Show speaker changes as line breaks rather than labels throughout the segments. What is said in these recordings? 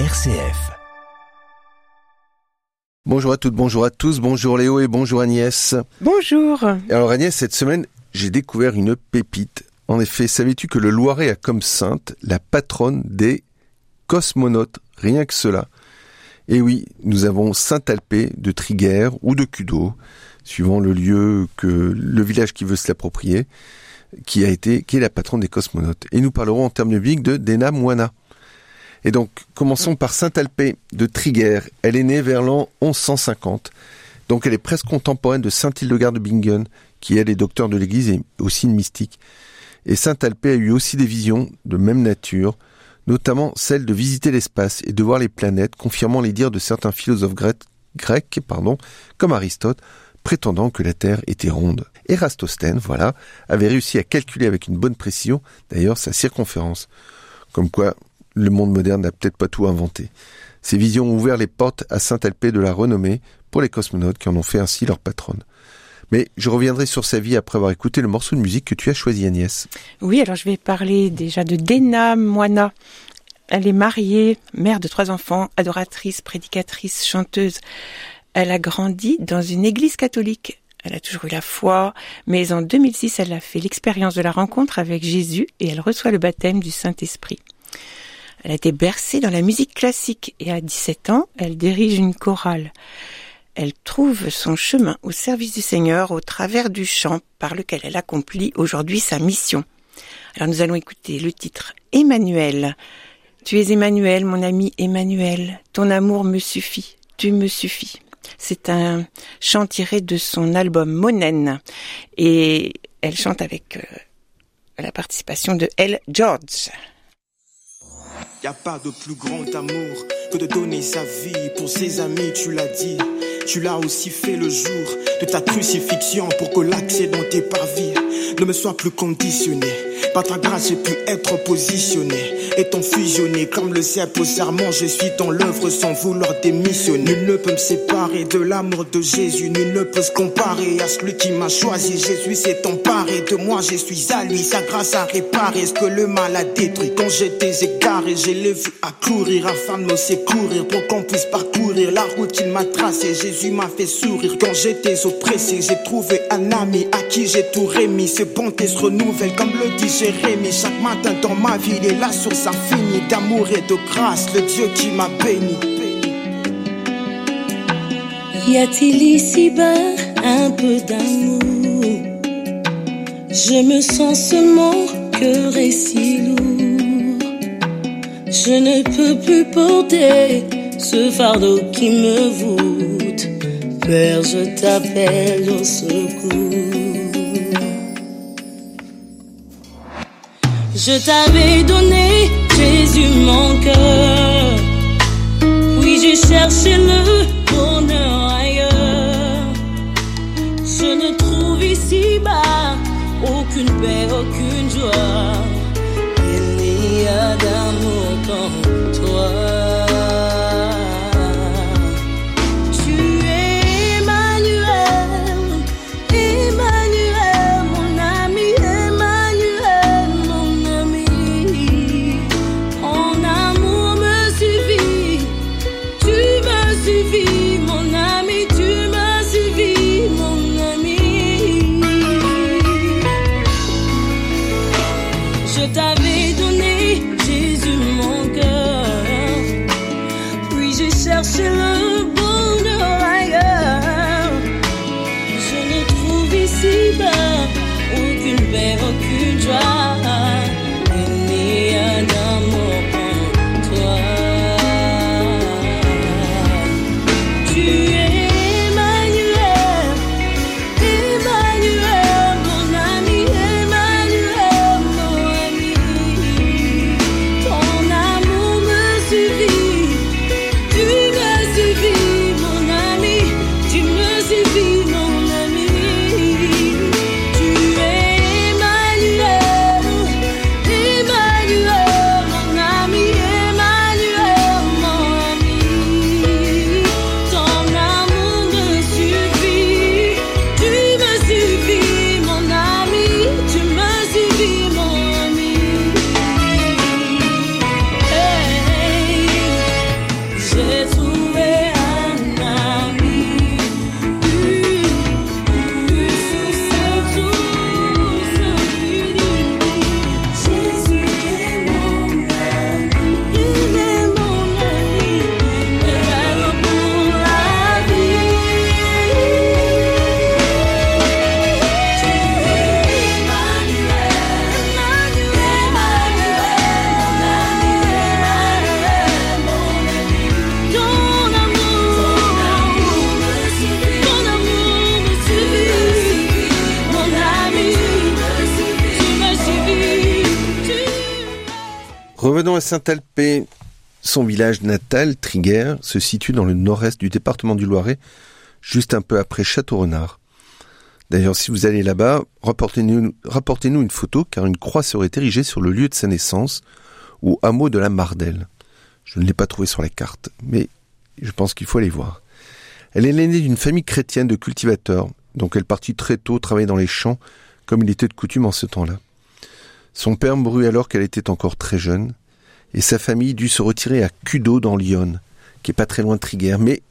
RCF.
Bonjour à toutes, bonjour à tous, bonjour Léo et bonjour Agnès.
Bonjour.
Alors Agnès, cette semaine, j'ai découvert une pépite. En effet, savais-tu que le Loiret a comme sainte la patronne des cosmonautes Rien que cela? Et oui, nous avons Saint-Alpé de Triguère ou de Cudo, suivant le lieu que le village qui veut se l'approprier, qui a été, qui est la patronne des cosmonautes. Et nous parlerons en termes bibliques de Dena Moana. Et donc, commençons par Saint-Alpé de Triguère. Elle est née vers l'an 1150. Donc, elle est presque contemporaine de Saint-Hildegarde de Bingen, qui elle est docteur de l'Église et aussi mystique. Et Saint-Alpé a eu aussi des visions de même nature, notamment celle de visiter l'espace et de voir les planètes, confirmant les dires de certains philosophes grecs, pardon, comme Aristote, prétendant que la Terre était ronde. Erastostène, voilà, avait réussi à calculer avec une bonne précision, d'ailleurs, sa circonférence. Comme quoi, le monde moderne n'a peut-être pas tout inventé. Ces visions ont ouvert les portes à Saint-Alpé de la renommée pour les cosmonautes qui en ont fait ainsi leur patronne. Mais je reviendrai sur sa vie après avoir écouté le morceau de musique que tu as choisi, Agnès.
Oui, alors je vais parler déjà de Dena Moana. Elle est mariée, mère de trois enfants, adoratrice, prédicatrice, chanteuse. Elle a grandi dans une église catholique. Elle a toujours eu la foi, mais en 2006, elle a fait l'expérience de la rencontre avec Jésus et elle reçoit le baptême du Saint-Esprit. Elle a été bercée dans la musique classique et à 17 ans, elle dirige une chorale. Elle trouve son chemin au service du Seigneur au travers du chant par lequel elle accomplit aujourd'hui sa mission. Alors nous allons écouter le titre Emmanuel. Tu es Emmanuel, mon ami Emmanuel. Ton amour me suffit. Tu me suffis. C'est un chant tiré de son album Monen et elle chante avec euh, la participation de Elle George.
Y a pas de plus grand amour que de donner sa vie pour ses amis, tu l'as dit. Tu l'as aussi fait le jour de ta crucifixion pour que l'accès dans tes parvis ne me soit plus conditionné. Par ta grâce, j'ai pu être positionné, étant fusionné comme le cèpe au serment. Je suis dans l'œuvre sans vouloir démissionner. Nul ne peut me séparer de l'amour de Jésus. Nul ne peut se comparer à celui qui m'a choisi. Jésus s'est emparé de moi. Je suis à lui. Sa grâce a réparé ce que le mal a détruit. Quand j'étais égaré, je l'ai vu accourir afin de me secourir pour qu'on puisse parcourir la route qu'il m'a tracée. Jésus m'a fait sourire quand j'étais oppressé. J'ai trouvé un ami à qui j'ai tout remis. Ses bontés se renouvellent comme le dit Jérémie. Chaque matin dans ma vie, il est la source infinie d'amour et de grâce. Le Dieu qui m'a béni.
Y a-t-il ici-bas un peu d'amour? Je me sens seulement cœur et si lourd. Je ne peux plus porter ce fardeau qui me voûte. Père, je t'appelle au secours. Je t'avais donné, Jésus, mon cœur. Oui, j'ai cherché le bonheur ailleurs. Je ne trouve ici-bas aucune paix, aucune joie. Cherché le bonheur ailleurs. Je ne trouve ici-bas aucune paix, aucune joie.
Saint-Alpé. Son village natal, Triguer, se situe dans le nord-est du département du Loiret, juste un peu après Château-Renard. D'ailleurs, si vous allez là-bas, rapportez-nous rapportez une photo, car une croix serait érigée sur le lieu de sa naissance, au hameau de la Mardelle. Je ne l'ai pas trouvé sur la carte, mais je pense qu'il faut aller voir. Elle est l'aînée d'une famille chrétienne de cultivateurs, donc elle partit très tôt travailler dans les champs, comme il était de coutume en ce temps-là. Son père mourut alors qu'elle était encore très jeune, et sa famille dut se retirer à Cudo dans l'Yonne, qui est pas très loin de Triguer, mais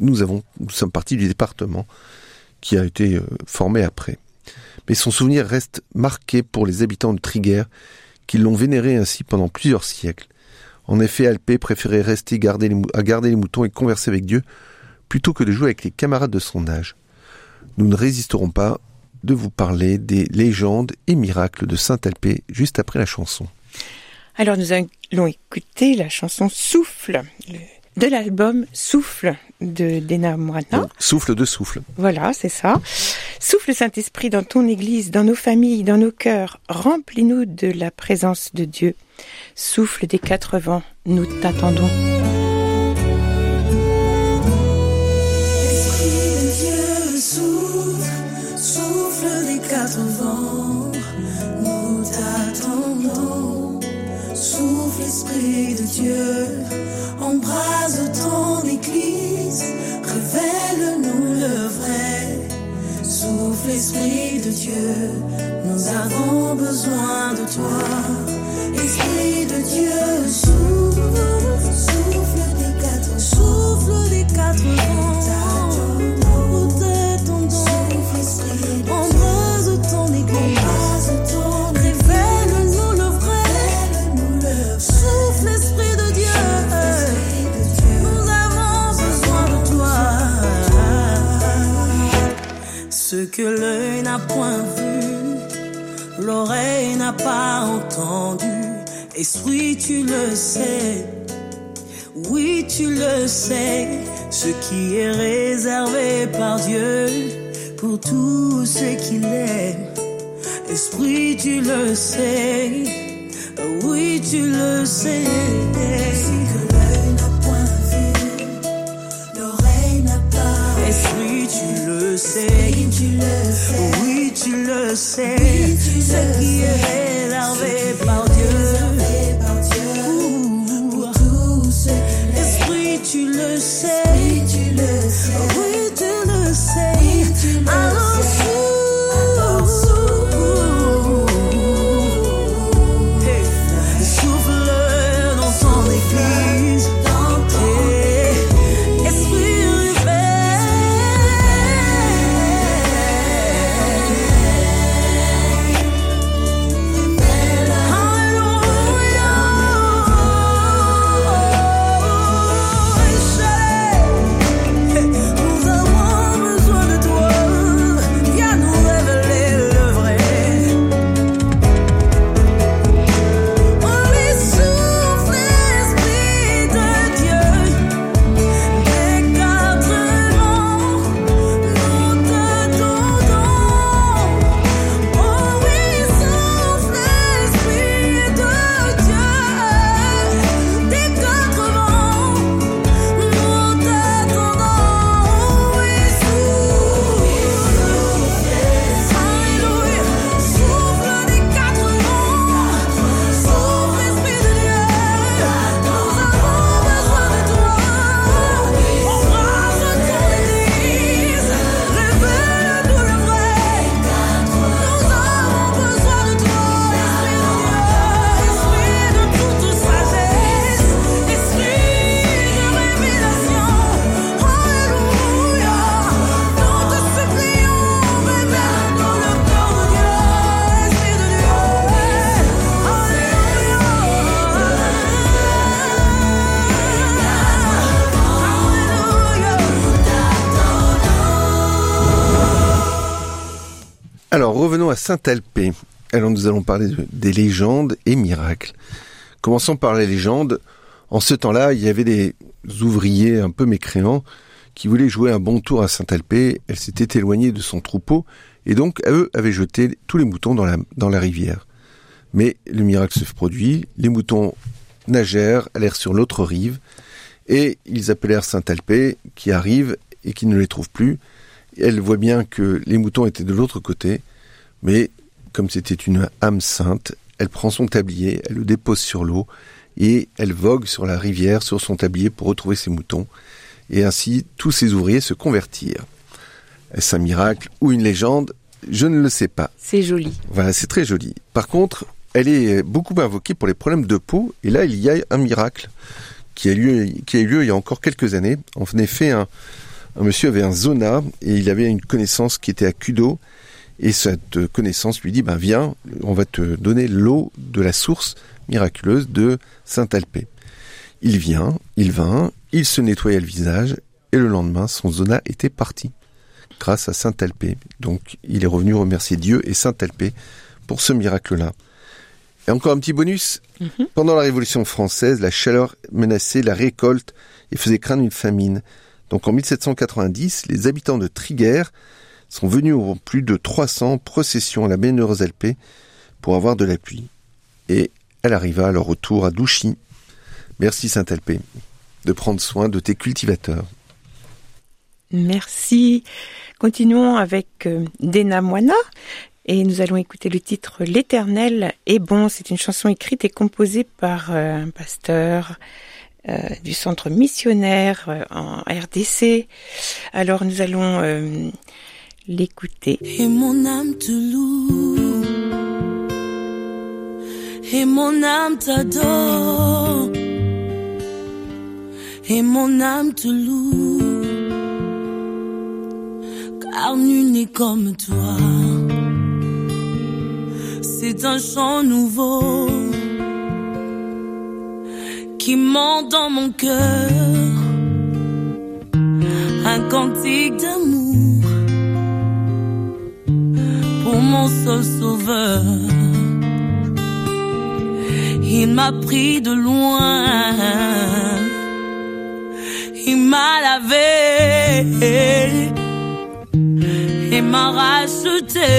nous avons, nous sommes partis du département, qui a été euh, formé après. Mais son souvenir reste marqué pour les habitants de Triguer, qui l'ont vénéré ainsi pendant plusieurs siècles. En effet, Alpé préférait rester à garder les moutons et converser avec Dieu, plutôt que de jouer avec les camarades de son âge. Nous ne résisterons pas de vous parler des légendes et miracles de Saint-Alpé juste après la chanson.
Alors nous allons écouter la chanson Souffle de l'album Souffle de Dena Moana.
souffle de souffle.
Voilà, c'est ça. Souffle Saint-Esprit dans ton église, dans nos familles, dans nos cœurs. Remplis-nous de la présence de Dieu. Souffle des quatre vents, nous t'attendons.
Esprit de Dieu, embrase ton Église, révèle-nous le vrai. Souffle Esprit de Dieu, nous avons besoin de toi. Esprit de Dieu, souffle Esprit, tu le sais, oui, tu le sais, ce qui est réservé par Dieu pour tout ce qu'il est. Esprit, tu le sais, oui, tu le sais. que l'œil n'a point vu, l'oreille n'a pas. Esprit, tu le sais oui, tu le sais. ce qui est
revenons à Saint-Alpé. Alors nous allons parler des légendes et miracles. Commençons par les légendes. En ce temps-là, il y avait des ouvriers un peu mécréants qui voulaient jouer un bon tour à Saint-Alpé. Elle s'était éloignée de son troupeau et donc eux avaient jeté tous les moutons dans la, dans la rivière. Mais le miracle se produit, les moutons nagèrent, allèrent sur l'autre rive, et ils appelèrent Saint-Alpé, qui arrive et qui ne les trouve plus. Elle voit bien que les moutons étaient de l'autre côté, mais comme c'était une âme sainte, elle prend son tablier, elle le dépose sur l'eau, et elle vogue sur la rivière, sur son tablier pour retrouver ses moutons. Et ainsi, tous ses ouvriers se convertirent. Est-ce un miracle ou une légende? Je ne le sais pas.
C'est joli.
Voilà, c'est très joli. Par contre, elle est beaucoup invoquée pour les problèmes de peau, et là, il y a un miracle qui a, lieu, qui a eu lieu il y a encore quelques années. En effet, un, un monsieur avait un zona, et il avait une connaissance qui était à Kudo, et cette connaissance lui dit, ben viens, on va te donner l'eau de la source miraculeuse de Saint-Alpé. Il vient, il vint, il se nettoya le visage, et le lendemain, son zona était parti, grâce à Saint-Alpé. Donc, il est revenu remercier Dieu et Saint-Alpé pour ce miracle-là. Et encore un petit bonus.
Mhm.
Pendant la Révolution française, la chaleur menaçait la récolte et faisait craindre une famine. Donc en 1790, les habitants de Triguères sont venus au plus de 300 processions à la Alpée pour avoir de la pluie. Et elle arriva à leur retour à Douchy. Merci Saint-Alpé de prendre soin de tes cultivateurs.
Merci. Continuons avec euh, Dena Moina et nous allons écouter le titre L'Éternel est bon. C'est une chanson écrite et composée par euh, un pasteur euh, du centre missionnaire en RDC. Alors nous allons l'écouter.
Et mon âme te loue. Et mon âme t'adore. Et mon âme te loue. Car nul n'est comme toi. C'est un chant nouveau qui monte dans mon cœur. Un cantique d'amour mon seul sauveur. Il m'a pris de loin, il m'a lavé. Et m'a racheté.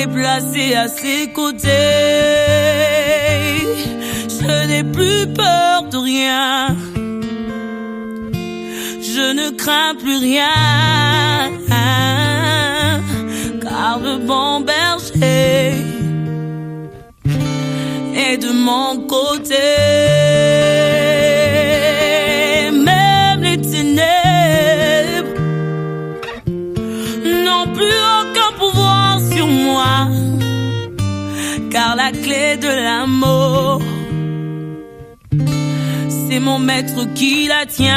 Et placé à ses côtés. Je n'ai plus peur de rien, je ne crains plus rien, le bon berger est de mon côté. Même les ténèbres n'ont plus aucun pouvoir sur moi, car la clé de l'amour, c'est mon maître qui la tient.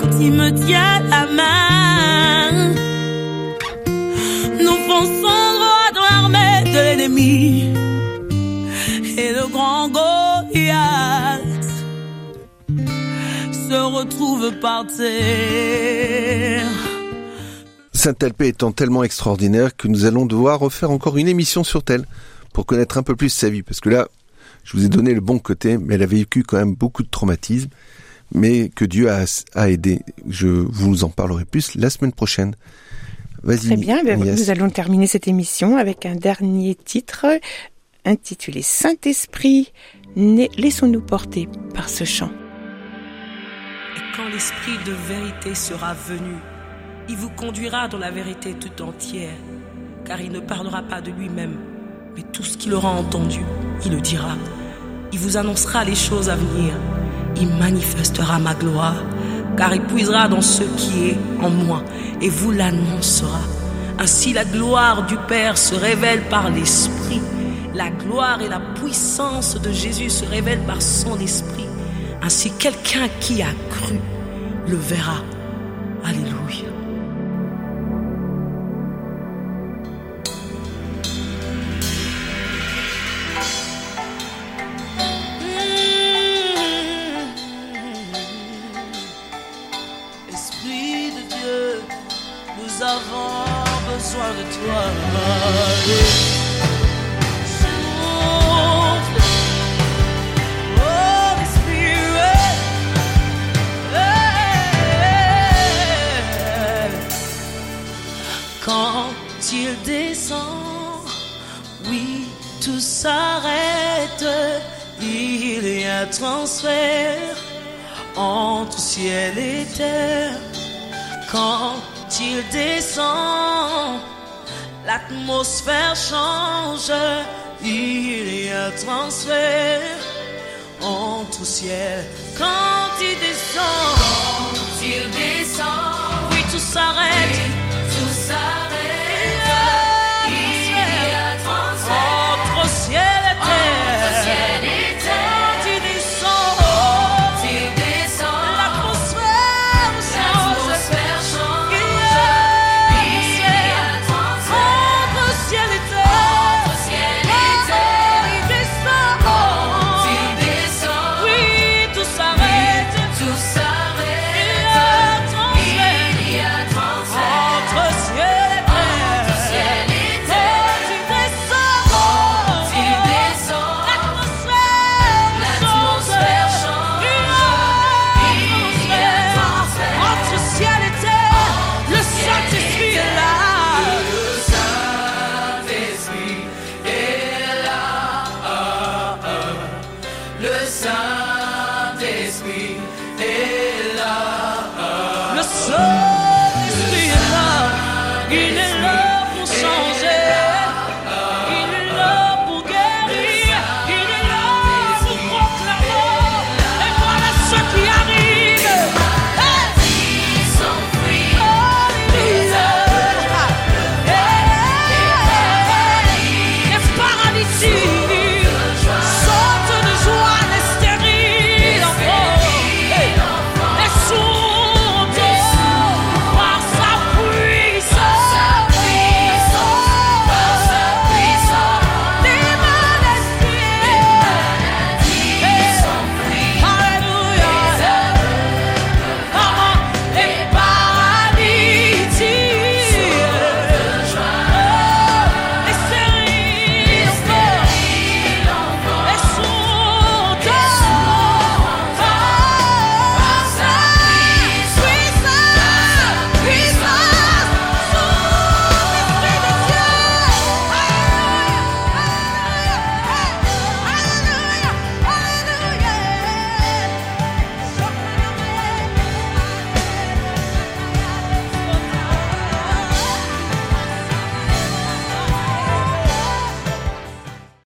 Quand il me tient la main, Et le grand Goliath se retrouve par terre.
Saint-Alpé étant tellement extraordinaire que nous allons devoir refaire encore une émission sur elle pour connaître un peu plus sa vie. Parce que là, je vous ai donné le bon côté, mais elle a vécu quand même beaucoup de traumatismes, mais que Dieu a aidé. Je vous en parlerai plus la semaine prochaine. Vas-y.
Très bien, ben, nous allons terminer cette émission avec un dernier titre intitulé Saint-Esprit, laissons-nous porter par ce chant.
Et quand l'Esprit de vérité sera venu, il vous conduira dans la vérité tout entière, car il ne parlera pas de lui-même, mais tout ce qu'il aura entendu, il le dira. Il vous annoncera les choses à venir, il manifestera ma gloire, car il puisera dans ce qui est en moi, et vous l'annoncera. Ainsi la gloire du Père se révèle par l'Esprit. La gloire et la puissance de Jésus se révèlent par son Esprit. Ainsi quelqu'un qui a cru le verra. Alléluia.
il descend, oui, tout s'arrête. Il y a un transfert entre ciel et terre. Quand il descend, l'atmosphère change. Il y a un transfert entre ciel. Quand il descend,
quand il descend,
oui, tout s'arrête.